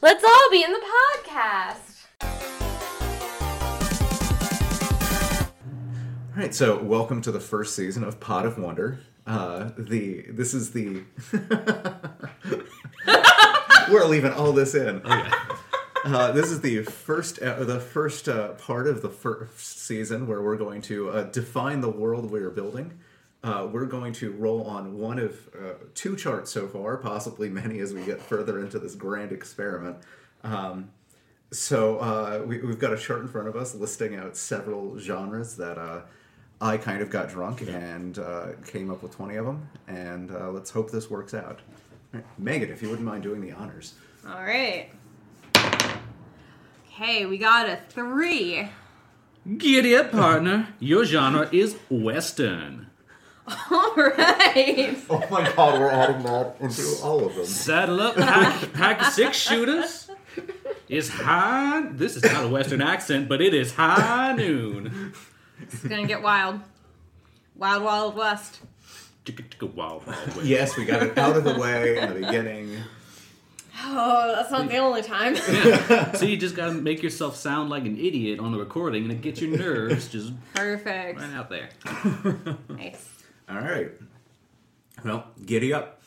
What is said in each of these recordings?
Let's all be in the podcast. All right, so welcome to the first season of Pod of Wonder. Uh, the this is the we're leaving all this in. Uh, this is the first uh, the first uh, part of the first season where we're going to uh, define the world we're building. Uh, we're going to roll on one of uh, two charts so far, possibly many as we get further into this grand experiment. Um, so uh, we, we've got a chart in front of us listing out several genres that uh, I kind of got drunk and uh, came up with 20 of them. And uh, let's hope this works out. All right. Megan, if you wouldn't mind doing the honors. All right. Okay, we got a three. Giddy up, partner. Your genre is Western. All right. Oh my god, we're adding that into all of them. Saddle up, pack, pack of six shooters. It's high. This is not a Western accent, but it is high noon. It's gonna get wild. Wild, wild west. Chicka chicka wild wild west. Yes, we got it out of the way in the beginning. Oh, that's not the only time. So you just gotta make yourself sound like an idiot on the recording, and it gets your nerves just Perfect. right out there. Nice. All right. Well, giddy up.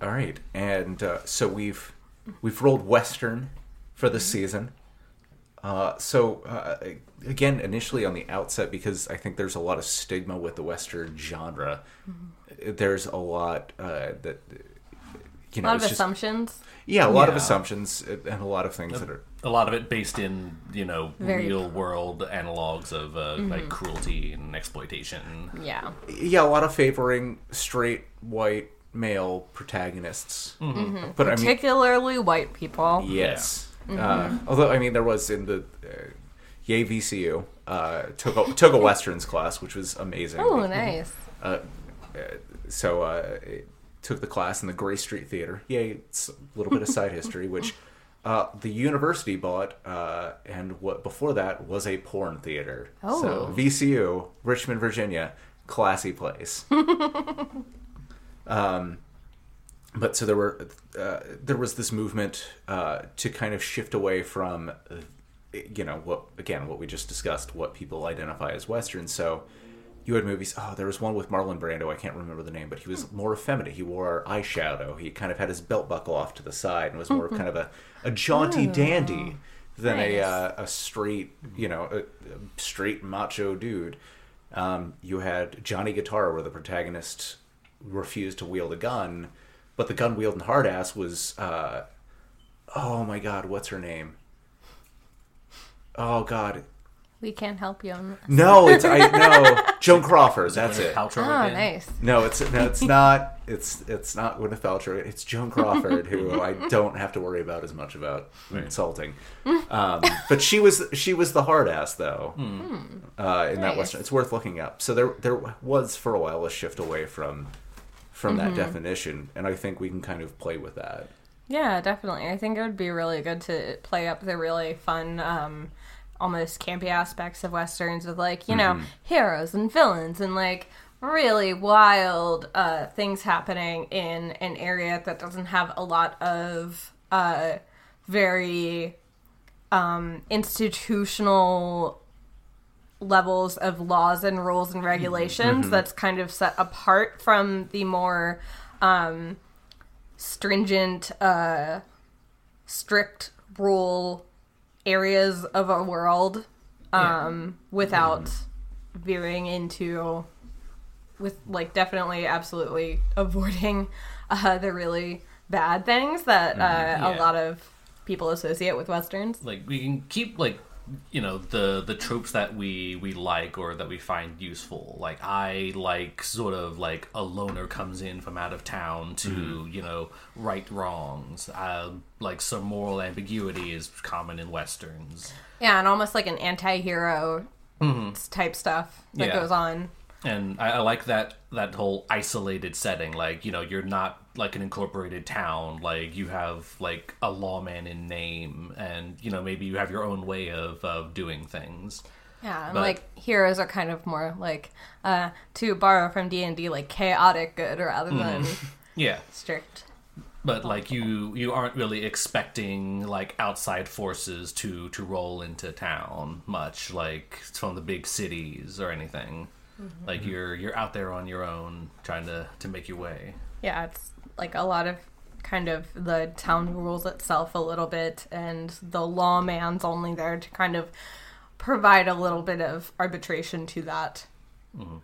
All right, and uh, so we've we've rolled Western for this season. Uh, so uh, again, initially on the outset, because I think there's a lot of stigma with the Western genre. There's a lot uh, that you know, A know. lot of it's just- assumptions. yeah, a lot of assumptions and a lot of things that are a lot of it based in you know Very- real world analogs of uh, like cruelty and exploitation. Yeah. yeah, a lot of favoring straight white male protagonists. But I mean, Particularly white people. yes. Uh, although I mean, there was in the uh, Yay VCU uh, took a, took a westerns class, which was amazing. Oh, nice. So uh, it took the class in the Grace Street Theater. Yay! It's a little bit of side history, which. Uh, the university bought, uh, and what before that was a porn theater. So Oh. VCU, Richmond, Virginia, classy place. um, but so there were, uh, there was this movement uh, to kind of shift away from, you know, what again, what we just discussed, what people identify as Western. So you had movies. Oh, there was one with Marlon Brando. I can't remember the name, but he was more effeminate. He wore eyeshadow. He kind of had his belt buckle off to the side and was more kind of a, a jaunty dandy than a uh, a straight, you know, a, a straight macho dude. Um, you had Johnny Guitar, where the protagonist refused to wield a gun, but the gun wielding hard ass was, uh, oh my god, what's her name? Oh god, We can't help you on this. no, it's I no Joan Crawford. That's Gwyneth it. Paltrow Oh, again. nice. No, it's no, it's not. It's it's not Gwyneth Paltrow. It's Joan Crawford, who I don't have to worry about as much about insulting. Um, but she was she was the hard ass though uh, in that western. It's worth looking up. So there there was for a while a shift away from from that definition, and I think we can kind of play with that. Yeah, definitely. I think it would be really good to play up the really fun, um, almost campy aspects of westerns with like you know heroes and villains and like really wild uh, things happening in an area that doesn't have a lot of uh, very um, institutional levels of laws and rules and regulations that's kind of set apart from the more um, stringent, uh, strict rule areas of a world um, without veering into, with like definitely, absolutely avoiding uh, the really bad things that uh, a Yeah. lot of people associate with westerns. Like we can keep like you know the the tropes that we we like or that we find useful. Like I like sort of like a loner comes in from out of town to you know right wrongs. Uh, like some moral ambiguity is common in westerns. Yeah, and almost like an anti-hero type stuff that Yeah. goes on. And I, I like that that whole isolated setting like you know you're not like an incorporated town like you have like a lawman in name and you know maybe you have your own way of, of doing things. Yeah, and But- like heroes are kind of more like uh to borrow from D and D, like chaotic good rather than yeah. strict. but like you you aren't really expecting like outside forces to to roll into town much like from the big cities or anything Mm-hmm. like you're you're out there on your own trying to to make your way. Yeah, it's like a lot of kind of the town rules itself a little bit, and the lawman's only there to kind of provide a little bit of arbitration to that. Mm-hmm.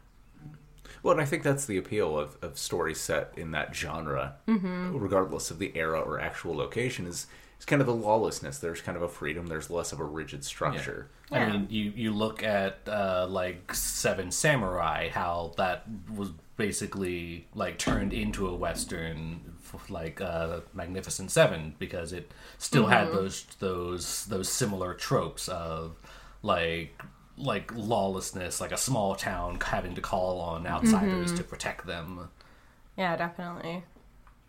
Well, and I think that's the appeal of, of stories set in that genre, mm-hmm. regardless of the era or actual location, is, is kind of the lawlessness. There's kind of a freedom, there's less of a rigid structure. I Yeah. mean, you you look at uh, like Seven Samurai, how that was basically like turned into a western, like uh, Magnificent Seven, because it still had those those those similar tropes of like like lawlessness, like a small town having to call on outsiders to protect them. Yeah, definitely.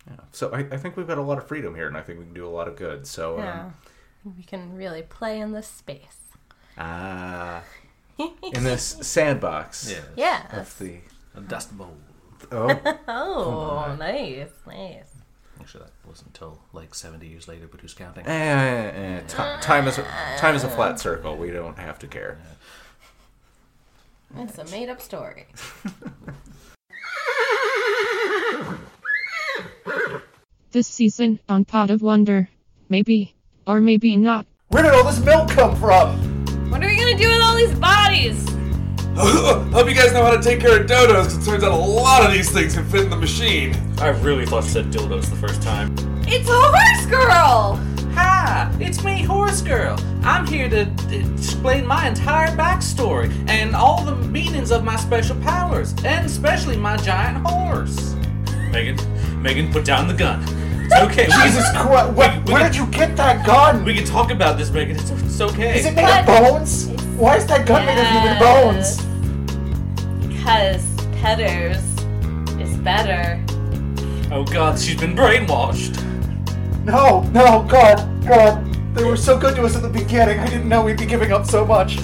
Yeah. So I, I think we've got a lot of freedom here, and I think we can do a lot of good. So, Yeah. um, We can really play in this space. ah, in this sandbox Yeah, Yeah. of the a dust bowl. oh, Oh, nice, nice. Actually, that wasn't until like seventy years later, but who's counting? eh, eh, eh, ti- time is a, time is a flat circle. We don't have to care. It's a made up story. This season on Pod of Wonder. Maybe. Or maybe not. Where did all this milk come from? What are we gonna do with all these bodies? Hope you guys know how to take care of dodos, 'cause it turns out a lot of these things can fit in the machine. I really thought you said dildos the first time. It's a horse girl! Hi, it's me, Horse Girl. I'm here to d- explain my entire backstory and all the meanings of my special powers, and especially my giant horse. Megan, Megan, put down the gun. It's okay. Jesus Christ, where, we where can- did you get that gun? we can talk about this, Megan. It's, it's okay. Is it made of bones? Why is that gun made of human bones? Because Petters is better. oh God, she's been brainwashed. No, no, God, God. They were so good to us at the beginning. I didn't know we'd be giving up so much.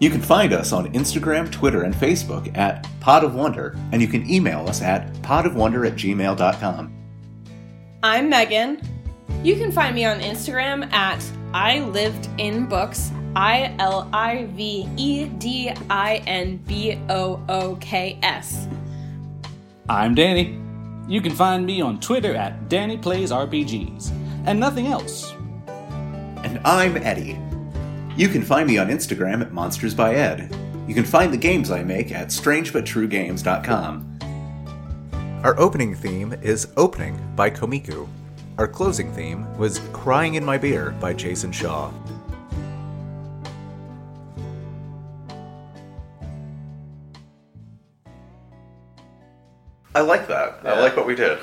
You can find us on Instagram, Twitter, and Facebook at Pod of Wonder, and you can email us at podofwonder at gmail.com. I'm Megan. You can find me on Instagram at I lived in books. I L I V E D I N B O O K S. I'm Danny. You can find me on Twitter at Danny Plays RPGs, and nothing else. And I'm Eddie. You can find me on Instagram at Monsters by Ed. You can find the games I make at strangebuttruegames.com. Our opening theme is Opening by Komiku. Our closing theme was Crying in My Beer by Jason Shaw. I like that. I like what we did.